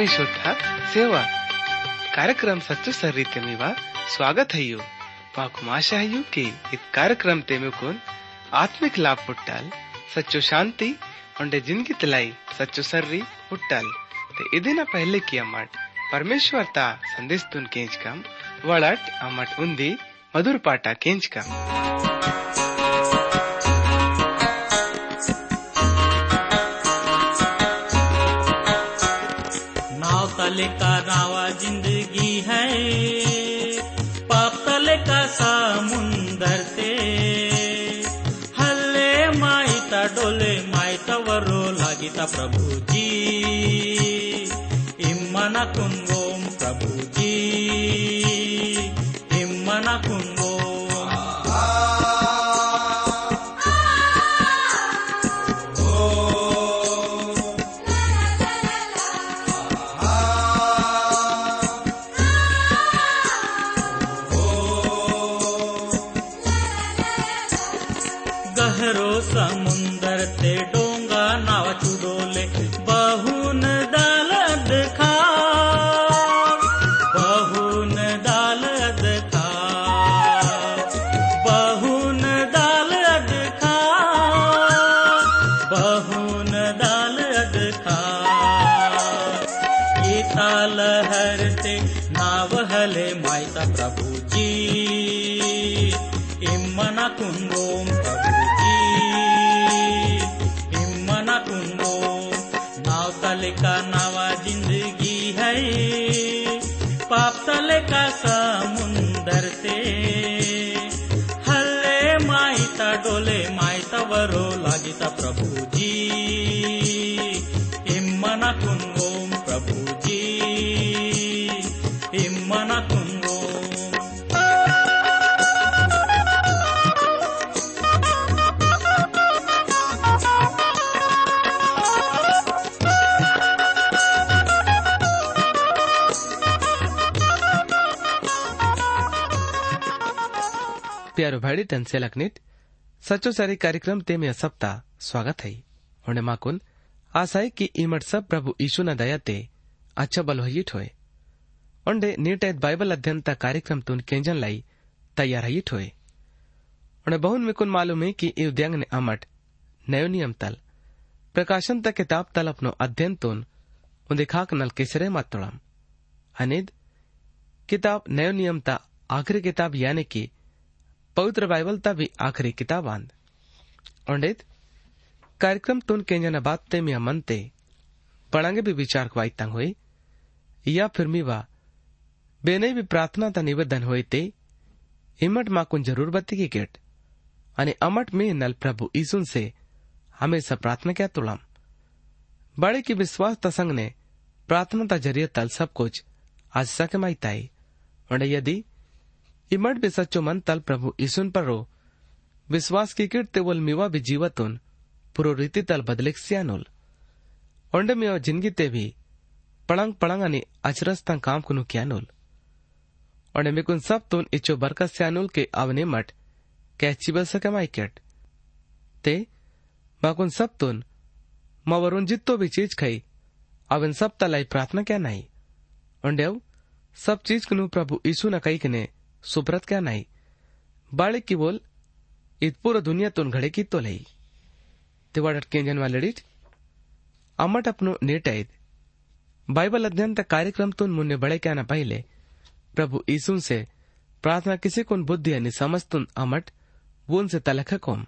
ಆತ್ಮೀಶೋತ್ತ ಸೇವಾ कार्यक्रम सच्चो सर रीते मीवा स्वागत है यू माकुम आशा है यू कि इत कार्यक्रम ते में आत्मिक लाभ पुट्टाल सच्चो शांति उंडे जिंदगी तलाई सच्चो सर्री पुट्टाल ते इदिना पहले की अम्मट परमेश्वर ता संदेश तुन केंच कम वड़ट अम्मट उंदी मधुर पाटा केंच कम तले का नावा ज़िंदगी है। पाप तले का समुंदर ते हल्ले माईता डोले माईता वरो लागिता प्रभु जी इम्मना कुंगोम प्रभु जी इम्मना का नावा भाड़ी तन से लखनित सचो सारी कार्यक्रम ते में सप्ताह स्वागत है। होने माकुन आशा है कि इमट सब प्रभु यीशु न दया ते अच्छा बल हिट होए। ओंडे नीट बाइबल अध्ययन ता कार्यक्रम तुन केंजन लाई तैयार हिट होए। ओंडे बहुन मिकुन मालूम है कि उद्यांग ने अमट नयो नियम तल। प्रकाशन तक किताब तल अपनो अध्ययन तुन उन्दे खाक नल किसरे मातोड़म अनिद, किताब नयो नियम ता आखिरी किताब यानी कि पवित्र बाइबल ता भी आखिरी किताब आंद। ओंडेत कार्यक्रम तुन केंजन बात ते मिया मनते पढ़ांगे भी विचार क्वाई तंग हुई या फिर मीवा, बेने भी प्रार्थना ता निवेदन हुए ते, इमट माकुन ज़रूर बत्ती की केट? आणि अमट में नल प्रभु ईसुन से हमेशा प्रार्थना क्या तुड़म बड़े की विश्वास तसंग ने प्रार्थना ता ज़रिए तल सब कुछ आज सके माईताई और यदि इमट भी सच्चो मन तल प्रभु ईसुन पर। रो विश्वास की किट तेवल मिवा भी जीवतुन, पुरो रीति तल बदलिक सियानुल। ओंडे मिवा ज़िंदगी ते भी पड़ंग पड़ंग अचरस तं काम कुनु कियानुल। ओंडे मिकुन सब तुन इचो बरकत सियानुल के आवने मट कै चिबल सके माइकेट ते, माकुन सब तुन, मवरुन जित्तो भी चीज़ खई अवन सब तलाई प्रार्थना क्या नहीं ओंडेव सब चीज़ कुनु प्रभु ईसु न कई कने सुब्रत नाही? बाळे की बोल इतपूर दुनियातून घडे की तो लई ते वाडट केंजन वालडीट अम्मट अपनो नेट आहेत बाइबल अध्ययन तक कार्यक्रम तुन मुन्ने बड़े क्या न पहले। प्रभु ईसुन से प्रार्थना किसी कुन बुद्धि अनि समझ तुन अमट वोन से तलख कोम।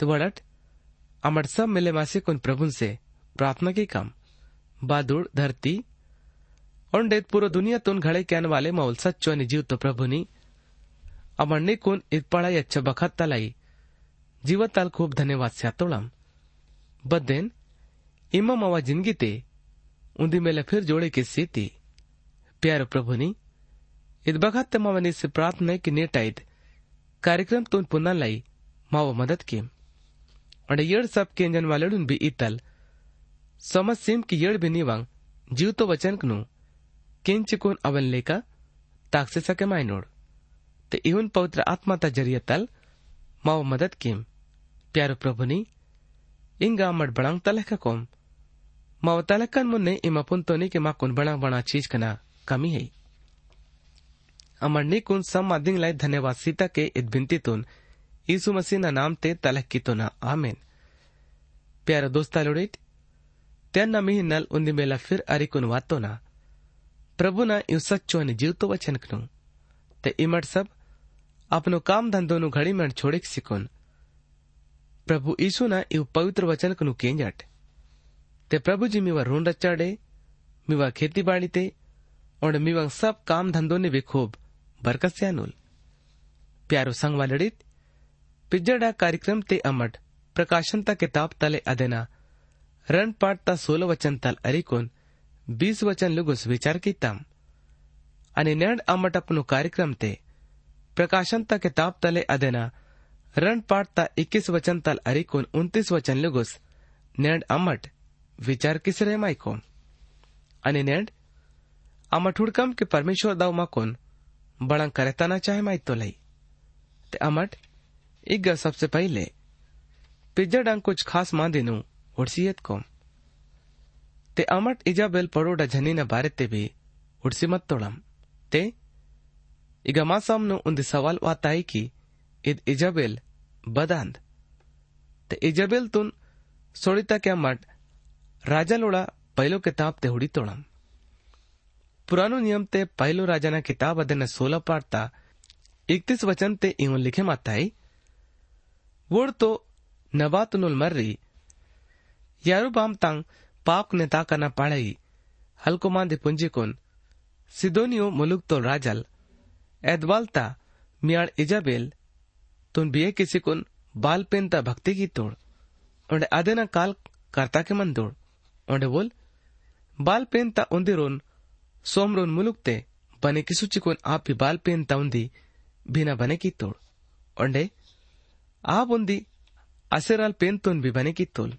तो अमट सब मिले मासी कुन प्रभुन से प्रार्थना की कम। बादुड़, धरती ओंडेत पूरो दुनिया तुन घड़े कैन वाले मौल सच्चो नि जीव तो प्रभु नी। अमरने कुन इत पढ़ाई अच्छा बखत तलाई जीवत तल खूब धन्यवाद स्यातोड़म बदेन इमा मवा ज़िंदगी ते, उन्दी मेले फिर जोड़े की सीती। प्यारो प्रभु नी इत बखत मवनी से प्रार्थना की नेट आयद कार्यक्रम तुन पुन्हा लाई, माव मदद की और येड़ सब केंजन वालेडुन भी इतल। समझ सीम की येड़ भी निवांग जीव तो वचन कनु। किंचिकुन अवन लेका ताकसे सके मायनोड ते इहुन पवित्र आत्मा ता ज़रिए तल माव मदद कीम? प्यारो प्रभु नी इंगा मड बड़ांग तलह कोम? मावतालकन मुन्ने इमापुन तोनी के माकुन बड़ा बड़ा चीज़ कना कमी है। अमरनी कुन सम मादिंग लाई धन्यवाद सीता के इत बिनती तुन यीशु मसीह ना नाम ते तलक की तो आमेन। प्यारा दोस्ता लोड़ित तेन मिही नल उन्दी मेला फिर अरिकुन वातो ना प्रभु ना यू सच्चो ने जीवतो वचन कनु ते इमट सब अपनो काम धंधो नु घड़ी में छोड़े सिकुन। प्रभु यीशु ना यू पवित्र वचन कनु केंजट। ते प्रभु जी मीवा रून रचाड़े मीवा खेती बाड़ी ते और मीवा सब काम धंधो ने भी खूब बरकत से अनुल प्यारो संग वालड़ित पिज्जड़ा कार्यक्रम ते अमट प्रकाशनता किताब तले अदेना रण पाठता सोलो वचन तल अरिकोन बीस वचन लुगुस विचार कीताम आणि नेड अमट अपनो कार्यक्रम ते प्रकाशनता किताब तले अदेना रण पाठता इक्कीस वचन तल अरिकोन उन्तीस वचन लुगुस नेड अमट विचार किसरे माइकोन आणि नेड अमट हुडकम के परमेश्वर दाव बड़ा करताना चाहे माई तो लई ते अमट इग सबसे पहले पिज्जड़ कुछ खास माँ दिनु, उड़सीयत को ते अमट इजाबेल पड़ोडा झनी न बारे ते भी उड़सी मत तोड़म। ते, इग मासाम नु उन्द सवाल वाताई की, इद इजाबेल बदांद। ते इजाबेल तुन सोड़ीता के अमट राजा लोड़ा पहलो किताब ते हुड़ी तोड़म। पुरानो नियम ते पहलो राजा ना किताब अदन सोलह पाठता इकतीस वचन ते इवन लिखे माताई वोड़तो नबातुनुल मर्री। यारुबाम तंग पाक ने ताकना पाड़ई हल्कुमांदे पुंजिकुन सिदोनियो मुलुक तो मियाड़ इजाबेल तुन बिये किसी कुन बाल पेनता भक्ति की तोड़ उन्हें आदेना काल करता के मन दौड़ उन्हें बोल बाल पेनता उन्दिरोन सोमरोन मुलुक ते बने किसुची कुन आप भी बाल पेनता उन्दी बिना बने की तोड़ उन्हें आ बुंदी असेराल पेन तुन भी बने की तोल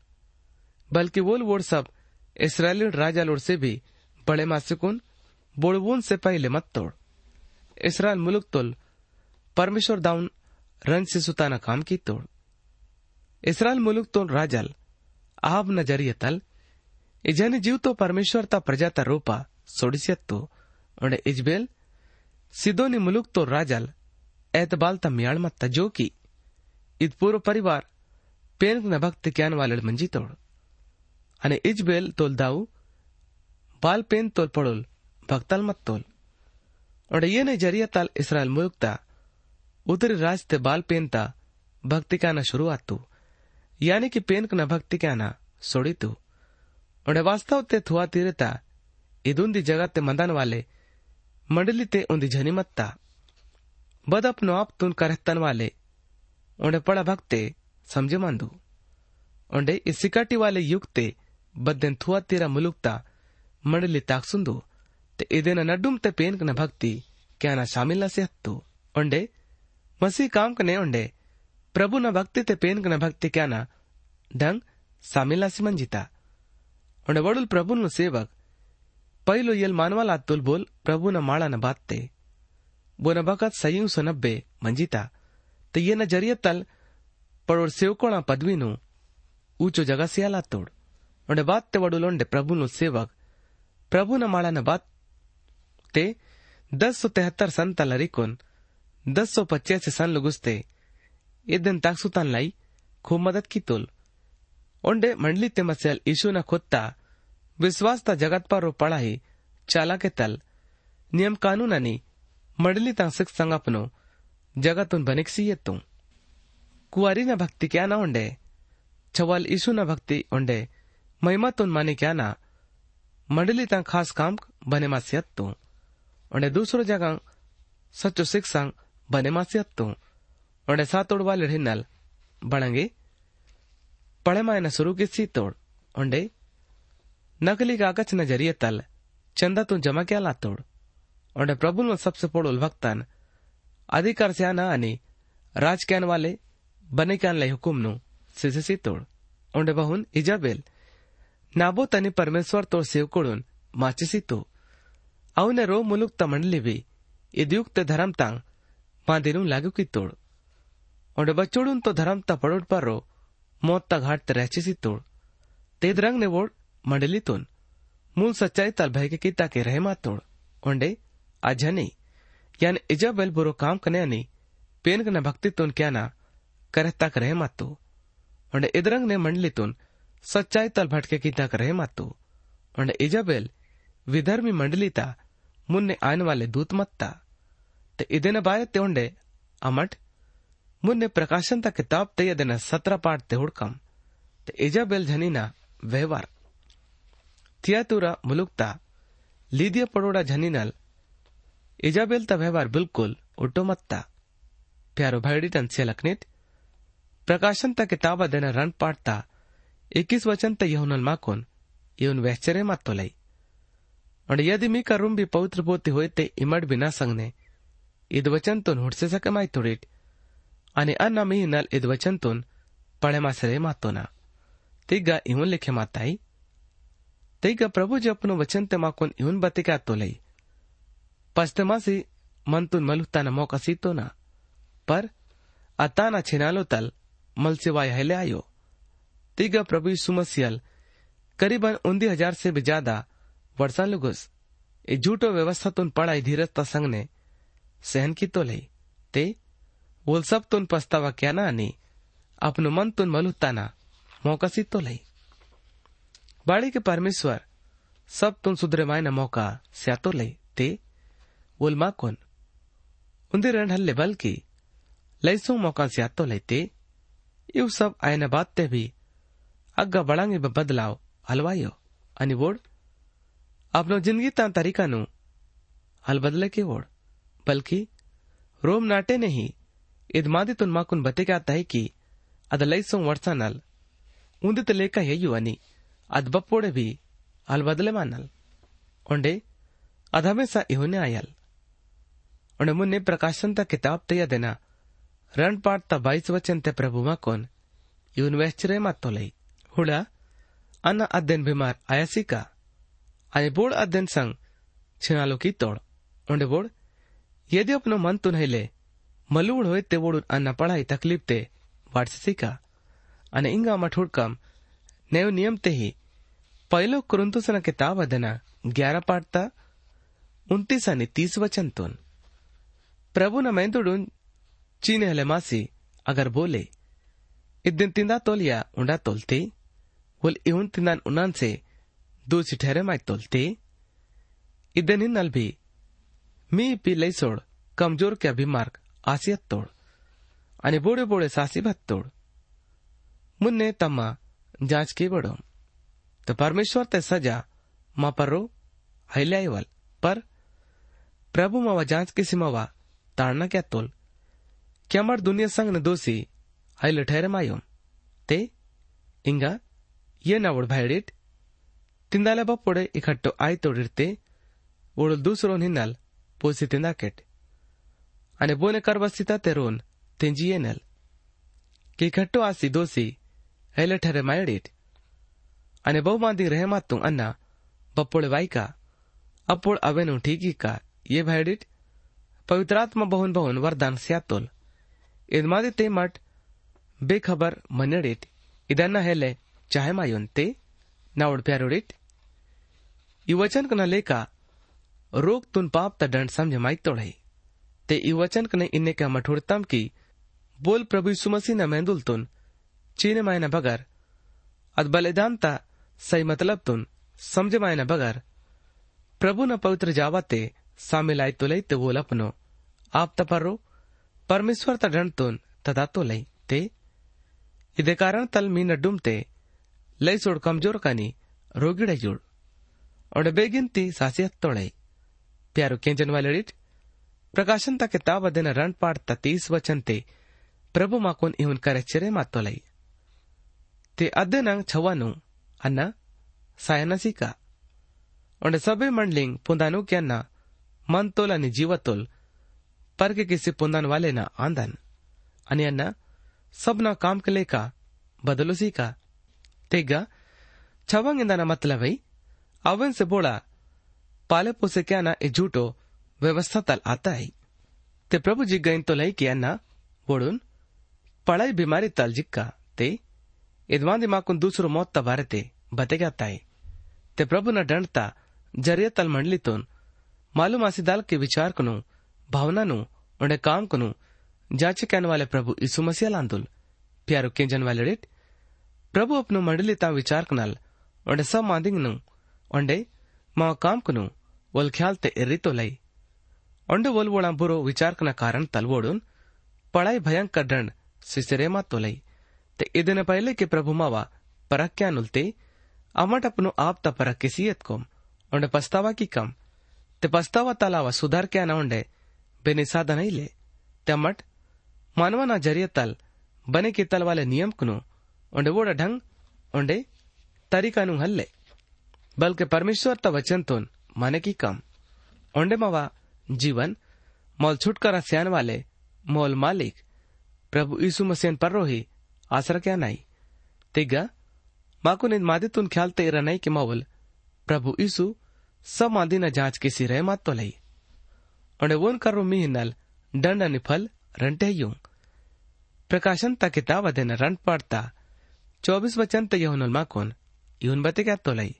बल्कि वो वोड़ सब इसराइल राजा लोड से भी बड़े मासिकुन, बोड़बून से पहले मत तोड़। इसराइल मुलुक तोल, परमेश्वर दाउन रन से सुताना काम की तोड़। इसराइल मुलुक तो राजल आब न तल इजन जीव तो परमेश्वर ता प्रजा ता रूपा सोडिसियत तो। उन्हें इजबेल, सिदोनी मुलुक तो राजल एतबाल ता मियाण मत जो की। इत पूर्व परिवार, पेन न भक्त ज्ञान वाले मंजी तोड़। અને ઇજબેલ તોલ દાઉ બાલ પેન તોલ પડોલ ભક્તાલ મત તોલ और ये ने जरिया ताल इसराइल मुल्कता उतरी राज ते बाल पेनता भक्ति का ना शुरुआत तू यानी कि पेन ना भक्ति का ना सोड़ी तू और वास्तव ते थुआ तीरता इदुंदी जगत ते मंदन वाले मंडली ते उन्दी झनी मत्ता बद अपनो आप तुन करहतन वाले उन्हें पड़ा भक्ते समझे मंदू उन्हें इस सिकाटी वाले युग ते बदन थुआ तेरा मुलुकता मंडली ताकसुंदू ते इदेना नडुम ते पेन कना भक्ति क्या ना शामिल न से हत्तू उन्हें मसीह काम कने उन्हें प्रभु न भक्ति ते पेन कना भक्ति क्या ना ढंग शामिल न से मंजिता उन्हें वडुल प्रभु नु सेवक पहलो यल मानवाला तुल बोल प्रभु न माड़ा न बात ते सो तो ये से उन्हें बात ते वडुलोंडे प्रभु नु सेवक प्रभु न माड़ा न बात ते दस सौ तिहत्तर सन तलरिकोन दस सौ पचासी सन लुगुस्ते इदन ताकसुतान लाई खूब मदद की तुल ओंडे मंडली ते मसल ईशु न खुत्ता विश्वास ता जगत पर रो पड़ा ही चाला के तल नियम कानून अनि मंडली ता सिख संगपनो जगतुन बनिक्सियत्तु कुवारी न भक्ति क्या ना उंडे छवाल ईशु न भक्ति उंडे महिमा तो माने क्या ना? मंडली मंडलीतां खास काम बने बनेमास येत्तो आणि दुसरो जगांक सच्चो शिक्षांक बनेमास येत्तो आणि सातोडवा लढिनाल बळंगे पळेमायना शुरू की सी तोड़। उन्हें नकली कागज़ न ज़रिए तल चंदा तुम जमा क्या लातोड़ उन्हें प्रभु में सबसे पोड़ोल भक्तन अधिकार से आना आनी। राज वाले बने क्यान ले हुकुम नु सिसे सीतोड़ उन्हें बहुन इजाबेल। परमेश्वर तो सेवकोडून माचिसी तो ಅವನೆ ರೋ ಮುಲುಕ್ ತ ಮಂಡಲಿವಿ ಇದ್ಯುಕ್ತ ಧರಮ್ ತಾಂಗ್ ಮಾದಿರು लागू की तोड़ और बच्चोड़ून तो धर्म ता पड़ोड़ पर रो मौत ता घाट रहचिसी तोड़ तेद रंग ने वोड़ मंडलीतून मूल सच्चाई तल भय के किता के रहे मातोड़ ओंडे अजनी यानी इजाबेल बुरो काम कने अनि पेन कने भक्तितून क्या ना करता रहे मातो ओंडे इदरंग ने मंडलीतून सच्चाई तल भटके किता रहे मातो ओंडे इजाबेल विधर्मी मंडलीता, मुन्ने आने वाले दूत मत्ता। ते इदेन बाय ते ओंडे अमट, मुन्ने प्रकाशन ता किताब ते यदन सत्रह पाठ ते हुड़कम। ते इजाबेल झनीना व्यवहार। थियातुरा मुलुकता, लीदिया पड़ोड़ा झनीनल इजाबेल ता व्यवहार बिल्कुल उल्टो मत्ता। प्यारो भाईडी टन से लखनित, प्रकाशन एकीस वचन तो यहून माकून येऊन वैश्चर्य मातोलाई और यदि मी करुम भी पवित्र पोते हो ते इमड बिना संगने। इदवचन तुन हुटसे सके माई तुड़ीट। अन्न मी नल ईद वचन तो पढ़े मसरे मातो ना तिगा इहून लिखे माताई तिगा प्रभु जे अपनो वचन ते माकून इहून बतिका तो लई। पस्ते मासी मन तुन मलुता न मौका सीतो ना पर अताना छिनालो तल मलसिवाय हैले आयो। तीगा प्रभु सुमसियल करीबन उन्दी हज़ार से भी ज़्यादा वर्षा लुगुस, ए झूठो व्यवस्था तुन पढ़ाई धीरज तसंग ने सहन की तो लई। ते वो सब तुन पछतावा क्या ना आनी अपनो मन तुन मलुता ना, मौका सी तो लई। बाड़ी के परमेश्वर, सब तुन सुधरे मायना मौका स्या तो लई। ते, वोल मा कुन, उन्दी रण हल्ले बल की लईसो मौका स्या तो लई। ते यू सब आयना बात ते भी ಅಗ್ಗ ಬಳಂಗಿ ಬದಲಾವ್ ಹಲ್ವಾಯೋ अनि वोड अपनो जिंदगी ता तरीका नु हल बदले के वोड बल्कि रोम नाटे नहीं इदमादी तुन माकुन बते क्या है कि अद लैसो वर्षा नल उंदित लेका हेयु अनि अद बप्पोड़े भी हल बदले मानल ओंडे अद हमेशा इहोने आयल ओंडे मुन्ने प्रकाशन ता किताब तैया देना रण पाटता बाईस वचन ते प्रभु माकोन इवन वेश्चरे मातो लई हुड़ा अन्न अध्ययन बीमार आयासी का आणि बोड अध्ययन संग छिनालो की तोड़। ओंडे बोड यदि अपनो मन तुन हिले मलूड होय ते वोडून अन्न पढ़ाई तकलीफ़ ते वाटसी का मठुडकम नेव नियम ते ही, पहिलो कुरुंतुसना किताब अदना ग्यारह पाठता, उन्तीस आणि तीस वचन तुन। प्रभु न मैंदुडून चीने हले मासी अगर बोले, इद्दिन तिंदा तोलिया, उंडा तोलते दूसरी ठहरे माय तोलते इद्दिन हिन्नल भी मी पी लई सोड कमज़ोर के अभिमार्ग आसियत तोड आणि बोडे बोडे सासी भत तोड मुन्ने तम्मा जाँच की बड़ो तो परमेश्वर ते सजा मा परो हल्यावल पर प्रभु मावा जाँच की सीमावा ताड़ना क्या तोल क्यामर दुनिया संग न दोषी हईल ठहरे मायोम ते इंगा ಏನ ಅವಳು ಭಯಡಿಟ್ ತಿಂದಾಲೆ ಬಪ್ಪೊಡೆ ಇಕಟ್ಟು ಆಯ್ತೋಡಿರ್ತಿ ಒಳು ದುಸರೋನ್ ಹಿನ್ನಲ್ ಪೋಸಿ ತಿಂದಾಕೆಟ್ ಅನೆ ಬೋನೆ ಕರ್ಬಸ್ತಿತ ತೆರೋನ್ ತೆಂಜಿ ಏನಲ್ કે ઘટ્ટો આસી દોસી હેલે ઠરે માયડીટ અને બહુ માંદી રહે માતું અન્ના બપોળે વાયકા અપોળ અવેનું ઠીકીકા યે ભાયડીટ પવિત્રાત્મા બહુન બહુન વરદાન સ્યાતોલ ઇદમાદી તે મટ બેખબર મનેડીટ ઇદન્ના હેલે ಹೆಲೆ ಚಾಹೆ ಮಾಯೊಂತೆ नावड प्यारोडिट ಈ ವಚನಕನ ಲೇಖ रोग तुन पाप ता दंड समझ माई तोड़े ते ई वचन कने इन्ने का मठोड़तम की बोल प्रभु यीशु मसीह न मेंदुल तुन चीने मायना बगर अद बलिदान ता सही मतलब तुन समझ मायना बगर प्रभु न पवित्र जावाते शामिल आई तो लई ते बोल अपनो आप तपरो परमेश्वर ता दंड तुन तदा तो लई ते इदे कारण तल मी न डुमते लई सोड कमज़ोर कानी रोगिड़े जुड़. और बेगिनती सासियत तोड़े प्यारो केंजन वालेडिट प्रकाशन ता किताब अध्ययन रण पाठ तीस वचन ते, प्रभु माकोन इवन करेचरे मातोलई ते अध्ययन छवानु, अन्न सायनसिका और सबे मंडलिंग पुंदानु के अन्ना मन तोल आणि जीवतोल पर के किसी पुंदान वाले ना आंदन. आणि अन्ना, सब ना काम के लेका बदलो सीका. तेगा छवंग इंदा मतलब अवन से बोला पाले पोसे क्या ना ए झूठो व्यवस्था तल आता है ते प्रभु जी गईन तो लई किया ना बोडून पढ़ाई बीमारी तल जिक्का ते इदवान दिमाकुन दूसरो मौत तबारे ते बते जाता है ते प्रभु न डंडता ज़रिए तल मंडलीतून मालूम आसीदाल के विचार कनु भावना नु उन्हें काम कनु जांचे कहने वाले प्रभु यीशु मसीह लांदुल प्यारो के जन वाले डेट प्रभु अपनो मंडली ता विचार कनाल उन्हें सब मांदिंग नु उन्हें माँ काम कनु वल ख्याल ते इर्री तो लई उन्हें वल वोड़ा बुरो विचार कना कारण तलवोडुन पढ़ाई भयंकर दंड सिसरे मा तो लई ते ಇದನ್ನ ಪೈಲೆಕ್ಕೆ ಪ್ರಭು ಮಾವ ಪರಕ್ಯಾನುಲ್ತೆ ಅಮಟ ಅಪನು ಆಪ್ತ ಪರಕ್ಕಿಸಿಯತ್ ಕೊಂ ಒಂಡೆ ಪಸ್ತಾವಾ ಕಿ ಕಂ ते पस्तावा तलावा सुधार क्या न उंडे बेनिसादा नहीं ले ते अमट मानवाना जरिए तल बने के तल वाले नियम कुनु उंडे वोड़ा ढंग उंडे तरीका नु हल्ले बल्कि परमेश्वर त वचन तुन माने की कम। ओंडे मवा जीवन, मोल छुटकारा स्यान वाले, मोल मालिक, प्रभु यीशु मसीह पर रोही, आसरा क्या नहीं तिगा, माकु निंद मादितुन ख्याल ते इरा नहीं कि मौल प्रभु यीशु सब मादी न जाँच किसी रह मात तो लई। उन्हें वोन करो मी नल दंड निफल रंटे यूँ। प्रकाशन ता किताब अधेन रन पड़ता चौबीस वचन ते यहुन माकोन यून बते क्या तोलाई?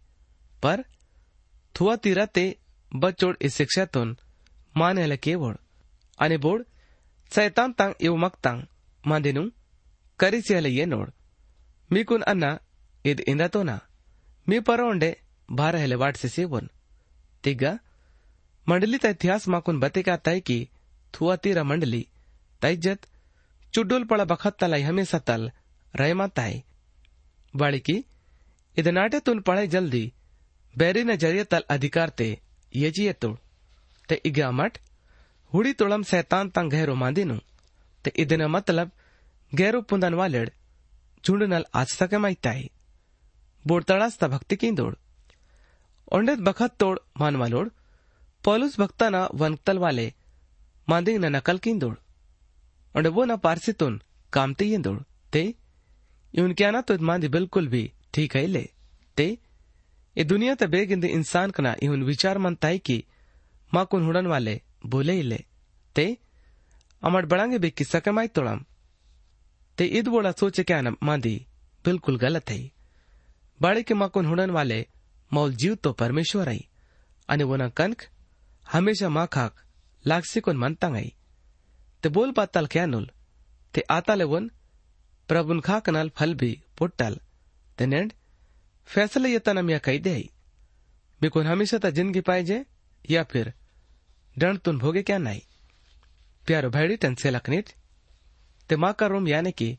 पर, थुआ तिरते बच्चोड इस शिक्षा तुन, माने लगे बोड? सैतान तंग येऊ मागतांग मांदेनु करीच याला ये नोड। मी कुन अन्ना ईद इंदा तो ना मी पर भार हेले वाटसे सेवन। तिग्गा, मंडली ता इतिहास माकुन बते का ताई की, थुआ तीरा मंडली तैजत चुडुल पड़ा बखत तलाई हमेशा तल रहमा ताई। बाळिकी इद नाट्यातून पळे जल्दी बेरीन जरिये तल अधिकार ते येजी येतो ते इगा मठ हुडी तुळम सैतान तांग गहरो मांदिनु ते इदन मतलब ಗೇರು ಪುಂದನ್ ವಾಲೆಡ್ झुंडनल आजतके माहिताई बोडतळास्ता भक्ती किंदोड ओंडेत बखत तोड मानवालोड पौलुस भक्ताना वनतल वाले मांदिंग न नकल किंदोड ओंडे वो न पारसितून कामते येंदोड ते इउनक्याना तो ಇವನ್ ಕ್ಯಾನತ್ತೋದ್ ಮಾಂದಿ ಬಿಲ್ಕುಲ್ ಬಿ ಠೀಕ್ ಐಲೆ ತೆ ಈ ದುನಿಯಾತ ಬೇಗಿಂದ ಇನ್ಸಾನ್ ಕನ ಇವನ್ ವಿಚಾರ ಮನ್ ತಾಯ್ಕಿ ಮಾಕುನ್ ಹುಡನ್ ವಾಲೆ ಬೋಲೆ ಇಲ್ಲೆ ತೆ ಅಮಡ್ ಬಳಂಗೆ ಬೇಕಿ ಸಕಮಾಯ್ ತೊಳಂ ते ईद बोला सोचे क्या न मांदी बिल्कुल गलत है। बाड़ी के माकुन हुडन वाले मौल जीव तो परमेश्वर आई अने वो न कनक हमेशा माँ खाक लागसी कोन मनता आई ते बोल क्या नुल? ते आता ले वन भी पुट्टाल ते नेंड फैसले येताना मिया कही दे कोण हमेशा ता ज़िंदगी पाहिजे या फिर डणतून भोगे क्या नाही प्यारो भाईडी त्यांचे लखनीट ते माँ का रूम यानी कि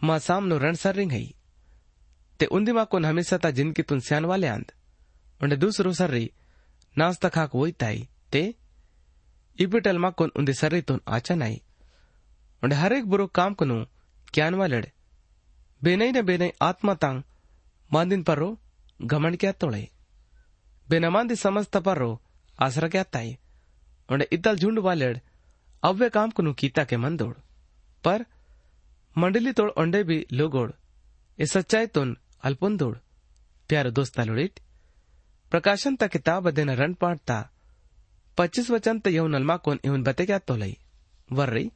माँ सामनो रण सर्रिंग है ते उन्दी माँ कोन हमेशा ता जिनकी तुन स्यान वाले आंद उन्हें दूसरो सर्री नास्ता खाक वही ताई ते इपिटल माँ कोन उन्दी सर्री तुन आचा नहीं उन्हें हर एक बुरो काम कुनु ने बेनई आत्मा तांग, मांदिन परो घमंड क्या तोड़े। बेनमांदी समझता परो आसरा क्या ताई। उन्हें इतल झुंड वालड़ अव्य काम कुनु कीता के मन दौड़ पर, मंडली तोड़ ओंडे भी लोगोड़, ए सच्चाई तुन अल्पुंदोड़। प्यारो दोस्ता लोड़िट, प्रकाशन ता किताब अध्ययन रन पाठता पच्चीस वचन ते अलमा कोन इवन बते क्या तोलई वर्री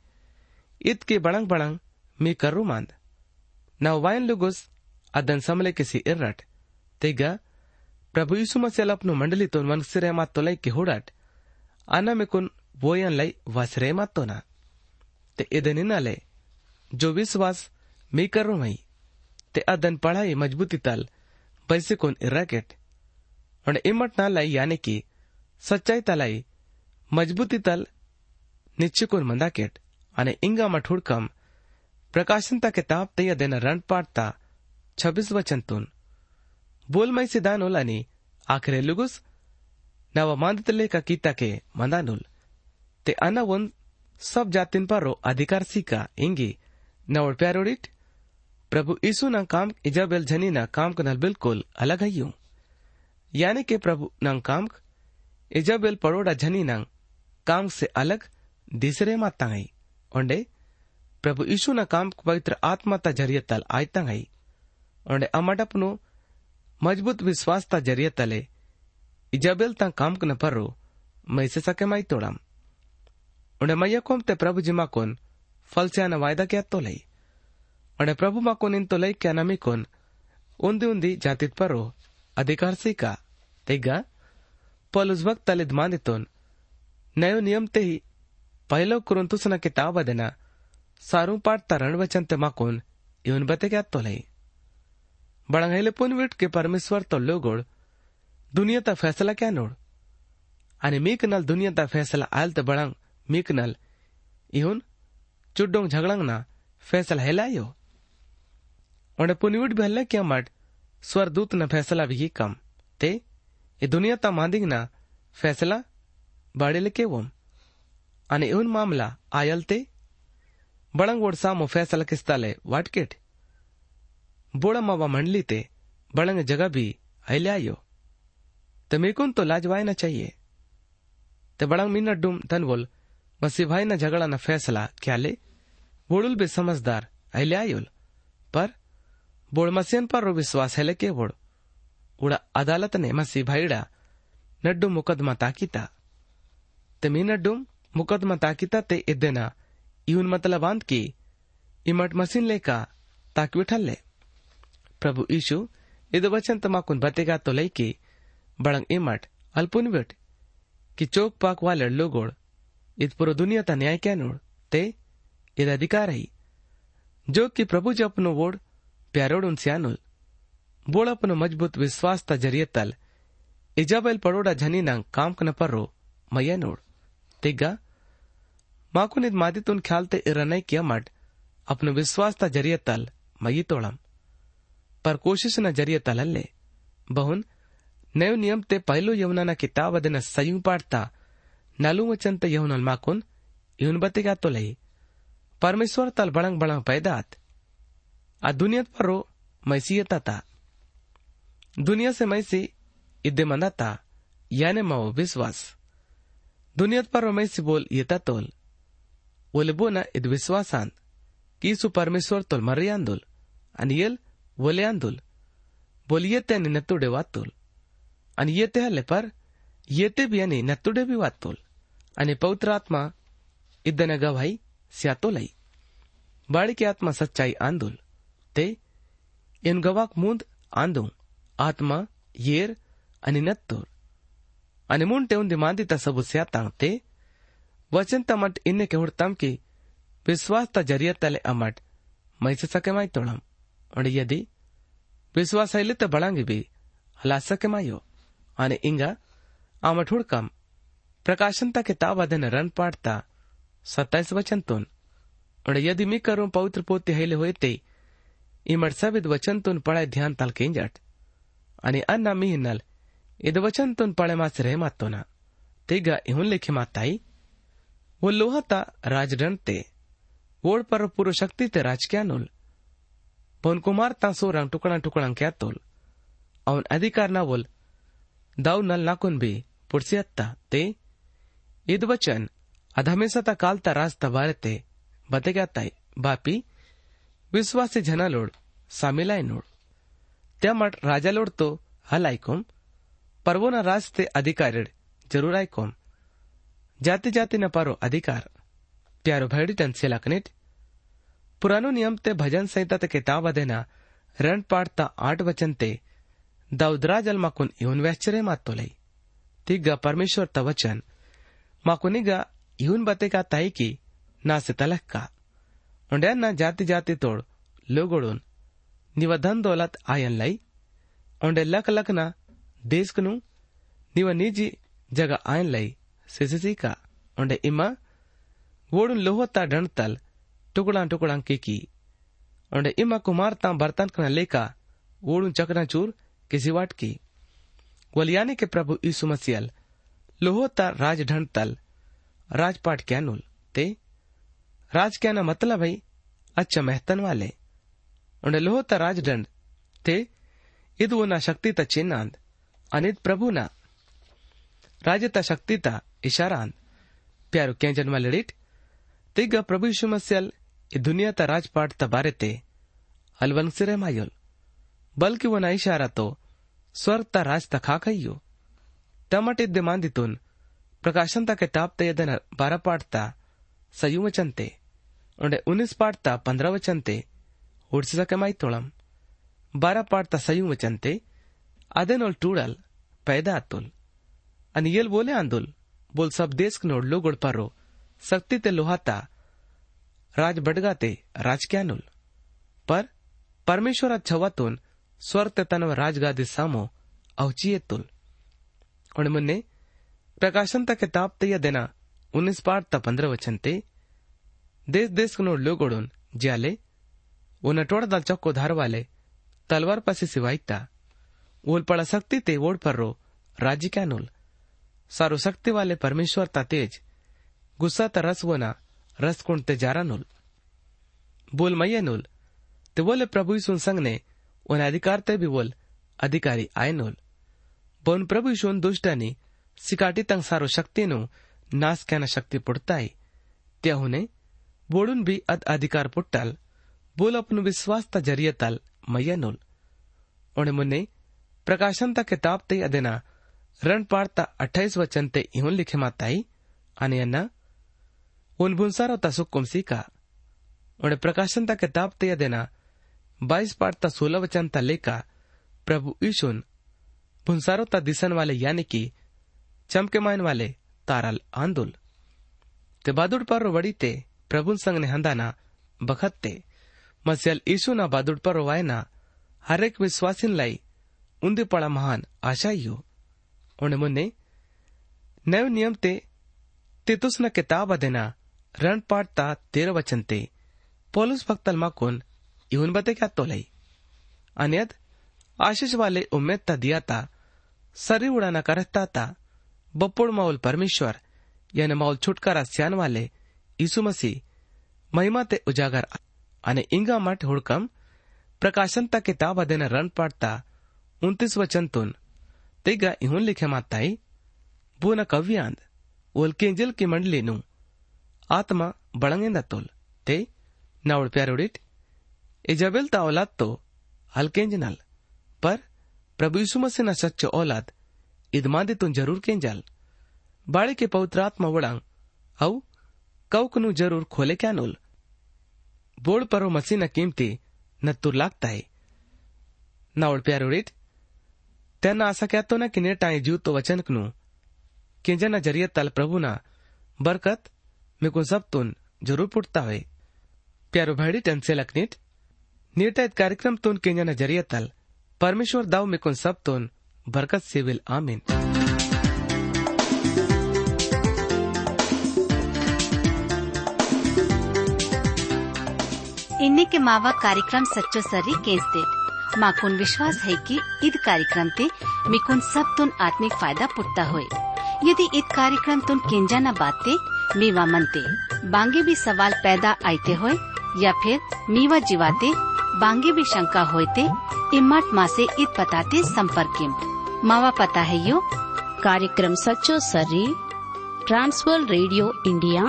इत के बड़ंग बड़ंग మీ కర్రు మాంద్ నా వాయన్ లుగుస్ అదన్ సమలెకిసి ఇర్రట్ తెగ ప్రభు ఇసుమ సెలప్ను మండలితో మనసిరేమాత్తులై కిహుడట్ అన్నమికున్ వోయన్లై వసిరేమాత్తోనా ते इदनिनाले जो विश्वास मी करू मई ते अदन पढ़ाई मजबूती तल बैसे कोन इराकेट और इमट ना लाई यानी कि सच्चाई तलाई मजबूती तल निश्चय कोन मंदाकेट अने इंगा मठुड़ कम प्रकाशन ता किताब तैयार देना ಪ್ರಕಾಶಂತ ಕಿತಾಬ್ ತೆಯ್ಯದೆನ ರಣ್ ಪಾಡ್ತಾ ಛಬೀಸ್ ವಚಂತುನ್ ಬೋಲ್ಮೈ ಸಿದಾನುಲನಿ ಆಖರೆ ಲುಗುಸ್ ನಾವ का कीता के मंदानुल ते अना वन सब जातीन पारो अधिकार सीका इंगी, नवड़ प्यारोडिट प्रभु ईसु न काम, इजाबेल झनी न काम कनल बिल्कुल अलग है यू। यानी के प्रभु नंग काम, इजाबेल पड़ोड़ा झनी नंग काम से अलग, दिसरे माता है। ओंडे प्रभु यीशु ना काम पवित्र आत्मा ता ज़रिए तल आयता गई ओंडे अमडपनो मज़बूत विश्वास ता ज़रिए तले इजाबेल ता काम कन परो मैं से सके माई तोड़ाम उन्हें मैया कोम ते प्रभु जी माकोन फल से वायदा क्या तो लई उन्हें प्रभु माकोन इन तो लई क्या नमी कोन उन्दी उन्दी जातित परो अधिकार सीका तेगा पौलुस वक्त तलिद मांदितोन नयो नियम ते ही पहिलो कुरुंतुसना किताब अदेना सारू माकून येऊन बते क्या तो लई? बड़ंगले पुनविट के परमेश्वर तो लोगोड़ दुनिया फैसला क्या नोड़? आणि मीकनल दुनिया फैसला आयल ते बड़ंग मीकनल इहुन, चुड्डोंग झगड़ंग ना, फैसला हेलायो उन्हें पुनविट भी क्या मट, स्वरदूत न फैसला भी कम। ते, ये दुनिया ता मांदिंग ना, फैसला बाड़े लेके वो आणि इहुन मामला आयल ते फैसला किस्ताले वाटकेट बोड़ा मावा मंडली ते बड़ंग जगह भी आयो ते मेकुन तो लाजवाय न चाहिए ते बड़ंग मीना डूम तन बोल मसी भाई न झगड़ा न फैसला क्या ले बोड़ुल भी समझदार आयोल पर बोड़ मसीन पर रो विश्वास है लेके बोड़ उड़ा अदालत ने मसी भाईड़ा नड्डू मुकदमा ताकीता ते मी नड्डू मुकदमा ताकीता ते इदेना इवन मतलब अंत की, इमट मसीन लेका ताकि बिठल ले। प्रभु ईशु, इद वचन तमाकुन बतेगा तो की, बड़ंग इमट अल्पुन बिट कि चोक पाक वाले लोगोड़ इत पूरा दुनिया ता न्याय क्या नोड़, ते इद अधिकार है। जो कि प्रभु जो अपनो वोड़, प्यारोड़ उन सियानुल बोड़ अपनो मज़बूत विश्वास ता ज़रिए तल, इजाबल पड़ोड़ा झनी नंग काम कन पर रो मैया नोड़। तिग्गा माकुन इद मादित उन ख्याल ते इरनई किया मट अपनो विश्वास ता जरिए तल मई तोड़म पर कोशिश न जरिए ತಲಲ್ಲೇ ಬಹುನ್ ನಯು ನಿಯಮತೆ ಪೈಲು ಯವನನ ಕಿತಾಬ್ ಅದನ್ನ ಸಯು ಪಾಡ್ತಾ ನಲು वचन यहुनल माकुन यून बतेगा तो लई परमेश्वर तल बड़ंग बड़ंग पैदात आ दुनिया पर रो मैसीयता था दुनिया से मैसी इद्दे मंदाता याने मो विश्वास दुनिया पर रो मैसी बोल येता तोल कीसु परमेश्वर तोल मरियांदुल अनियल बोले अंदुल बोलियते आणि नत्तुडे वातुल आणि येते हल्ले पर येते भी आणि नत्तुडे भी वातुल आणि पवित्र आत्मा इदन गवाई स्यातोलाई बाड़ी की आत्मा सच्चाई आंदोल ते इन गवाक मूंद आंदू आत्मा येर आणि नत्तूर आणि टेऊन दिमांदी ता सबु स्यातांग ते वचन तमट इन्ने के हुड़तम की विश्वास ता जरियत तले अमट मैसे सके माई तोड़म और यदि विश्वास विश्वासैलित ಬಳಂಗಿಬಿ ಹಲಾಸಕೆಮಾಯೋ ಆನೆ ಇಂಗ ಆಮ ಠುಡ್ಕಂ प्रकाशनता किताब अधन रन पाठता सत्ताईस वचन तुन और यदि मी करूं पवित्र पोते हेले होते ते इमर सबिद वचन तुन पढ़े ध्यान तल केंजट आणि अन्ना मी नल इद वचन तुन पढ़े मास रहे मातो ना तेगा इहुन लिखे माताई वो लोहता राजडन ते वोड पर पूर्व शक्ति ते राज क्या नुल ಪವನ್ಕುಮಾರ್ ತಾ ಸೋರಂಗ್ ಟುಕಳಂಗ್ ಟುಕಳಂಗ್ ಕ್ಯಾತೋಲ್ ಅವನ್ ಅಧಿಕಾರ ನಾವೋಲ್ दाऊ नल नाकुन भी पुरसियत्ता ते ईद वचन अधमेसता कालता रास्ता बारते बतेगाताय बापी विश्वासी झना लोड सामिलाय नोड त्या मठ राजा लोड तो हल ऐकोम परवोना रास्ते अधिकार जरूर ऐकोम जाती जाती न पारो अधिकार। प्यारो भैडी टन से लकनेट पुरानो नियम ते भजन संहिता ते किताब देना रण पाडता आठ वचन ते दाऊदराजल माकून येऊन व्याश्चर्य मातोलई तिग्गा परमेश्वर त वचन माकुनिगा येऊन बतेगा ताई की नासे तलक्का उंड्यांना जाती जाती तोड़, लोगोड़ून निव धन दौलत आयन लई। उंडे लक लकना देशकनु निव निजी जगह आयन लई। सिसिसी का उंडे इमा वोड़ून लोहता डंतल टुकड़ा टुकड़ा की और इमा कुमार ता बर्तन कना लेका ओड़ू चकना चूर किसी वाट की वलियाने के प्रभु यीशु मसीहल लोहोता राज ढंडतल राजपाट क्या नुल ते राज क्या ना मतलब भाई अच्छा मेहतन वाले उन्हें लोहोता राजदंड ते इद शक्ति ता चिन्हांद अनित प्रभु ना राज ता शक्ति ता इशारांद प्यारो क्या जन्म लड़िट तिग प्रभु यीशु मसीहल ಈ ದುನಿಯಾತ ರಾಜ್ಪಾಟ್ ತಬಾರೆತೆ ಅಲ್ವನ್ಸಿರೆ ಮಾಯೋಲ್ ಬಲ್ಕಿ ವನ ಇಶಾರತೋ ಸ್ವರ್ತ ರಾಜ್ ತಖಾಕಯ್ಯೋ ಟಮಟಿದ್ದೆ ಮಾಂದಿತುನ್ प्रकाशन तक किताब ते यदन बारह पाठता सयु वचन ते उन्हें उन्नीस पाठता पंद्रह वचन ते उड़सी सके माई तोड़म बारह पाठता सयु वचन ते ಅದೆನೋಲ್ ಟೂಡಲ್ पैदा आतुल आणि येल बोले, आंदोल, बोल सब देश नोडलो गोडपारो सक्ती ते लोहाता। राज बडगाते राजक्यानुल पर परमेश्वरा छवातून स्वर ते तनव राजगादी सामो अवचियेतुल और मुन्ने, प्रकाशन तक किताब ते यह देना, उन्नीस पार ता पंद्रह वचन ते। देश देश नोड लो गोडून ज्याले, वो नटोड़ दा चौको धार वाले, तलवार पासी सिवाईता ओल पड़ा सकती ते वोड पर रो राज्य क्या नूल? सारो शक्ति वाले परमेश्वर ता तेज, गुस्सा ता रस ना कुण ते जारा नूल। बोल मैया नूल, ते बोले प्रभु यीशु संग ने उन अधिकार ते भी बोल, अधिकारी आए नूल। बोन प्रभु यीशु दुष्टानी, सिकाटी तंग सारो शक्ति नु नाश कहना शक्ति पुड़ताई। त्या हुने, बोडून भी अद अधिकार पुट्टल बोल अपनु विश्वास ता ज़रिए तल मैया नूल। उन्हें मुन्ने प्रकाशन ता किताब ते अदेना रण पाड़ता अट्ठाईस वचन ते इहुन लिखे माताई आणि यांना उन भुंसारो ता सुकुम सीका उन्हें प्रकाशन ता किताब ते अदेना बाईस पाड़ता सोलह वचन ता लेका प्रभु ईशुन भुंसारो ता दिसन वाले यानी कि चमके मायन वाले तारल आंदुल ते बादुड़ पर वड़ी ते प्रभु संग ने हंदाना बखत ते मसियल ईशु ना बादुड़ पर वायना हरेक विश्वासिन लाई उंदे पड़ा महान आशाइयो उन्हें मुन्ने नव नियम ते, तितुस न किताब अदेना रण पाठता तेरह वचन ते। पोलुस भक्तल माकुन इहुन बते क्या तोलई अन्यद, आशीष वाले उम्मीद ता दिया ता, सरी उड़ाना करता ता बप्पुड़ माउल परमेश्वर, यानी माउल छुटकारा स्यान वाले, यीशु मसीह, महिमा ते उजागर। અને इंगा मठ हुड़कम, प्रकाशन ता किताब अदेना रण पाठता उन्तीस वचनतून तेगा इहुन लिखे माताई बूना कव्यांद ओल केंजल की मंडलीनु आत्मा बळंगेंदातोल ते नावळ प्यारोडीट इजाबेल ता औलाद तो हलकेंजनल पर प्रभु यीशु मसीह ना सच्चो औलाद इदमादे तुन ज़रूर केंजल बाळे के पवित्र आत्मा वड़ांग औ कौकनु ज़रूर खोले क्या नोल? बोड़ परो मसीह न कीमती न तुर लागता है त्यांना असा कहतो ना की नेटाए जीव तो वचनकनु किंजना ज़रिए तल प्रभु ना। बरकत मिकुन सब तुन ज़रूर पुटता हुए। प्यारो भाड़ी टेंसे लकनीट नीटा। कार्यक्रम तुन किंजना ज़रिए तल। परमेश्वर दाव मिकुन सब तुन। बरकत सिविल, आमीन। इन्हीं के मावा कार्यक्रम सच्चो सर्री केसते माकुन विश्वास है कि ईद कार्यक्रम ते मिकुन सब तुन आत्मिक फ़ायदा पुटता हुए। यदि ईद कार्यक्रम तुन केंजा न बाते मीवा मनते, बांगे भी सवाल पैदा आते हुए, या फिर मीवा जीवाते, बांगे भी शंका होते इमाट माँ से ईद पताते संपर्क मावा पता है यो? कार्यक्रम सचो सर्री Trans World radio India,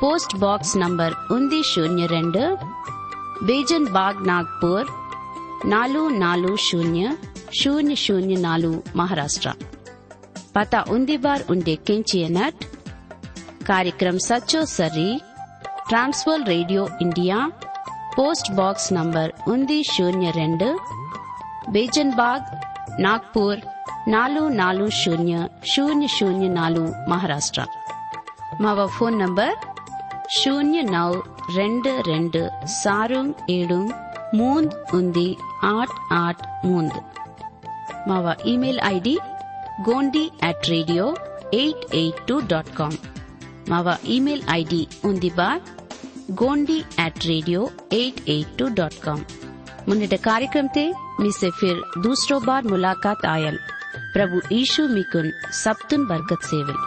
post box number उन्दी शून्य रेंडर बेजन बाग नागपुर నాలుగు నాలుగు శూన్య శూన్య శూన్య నాలుగు మహారాష్ట్ర. పత ఉంది బార్ ఉండే కెంచియనట్ కార్యక్రమ సచో సర్రి. Trans World radio India. Post box number ఉంది శూన్య రెండు. బేజన్బాగ్ నాగ్పూర్ నాలుగు నాలుగు శూన్య శూన్య శూన్య నాలుగు మహారాష్ట్ర. మా ఫోన్ నంబర్ శూన్య నవ్ రెండు రెండు సారు ఏడు ಮೂಂದ್ ಉಂದಿ ಆಟ್ ಆಟ್ ಮೂಂದ್ ಮಾವ email ID Gondi at radio eight eight two dot com. ಮಾವ ಇಮೇಲ್ ಐಡಿ ಉಂದಿ ಬಾರ್ Gondi at radio eight eight two dot com मुनिट कार्यक्रम ते मिसे फिर दूसरो बार मुलाकात आयल प्रभु यीशु मिकुन सप्तन बरकत सेवल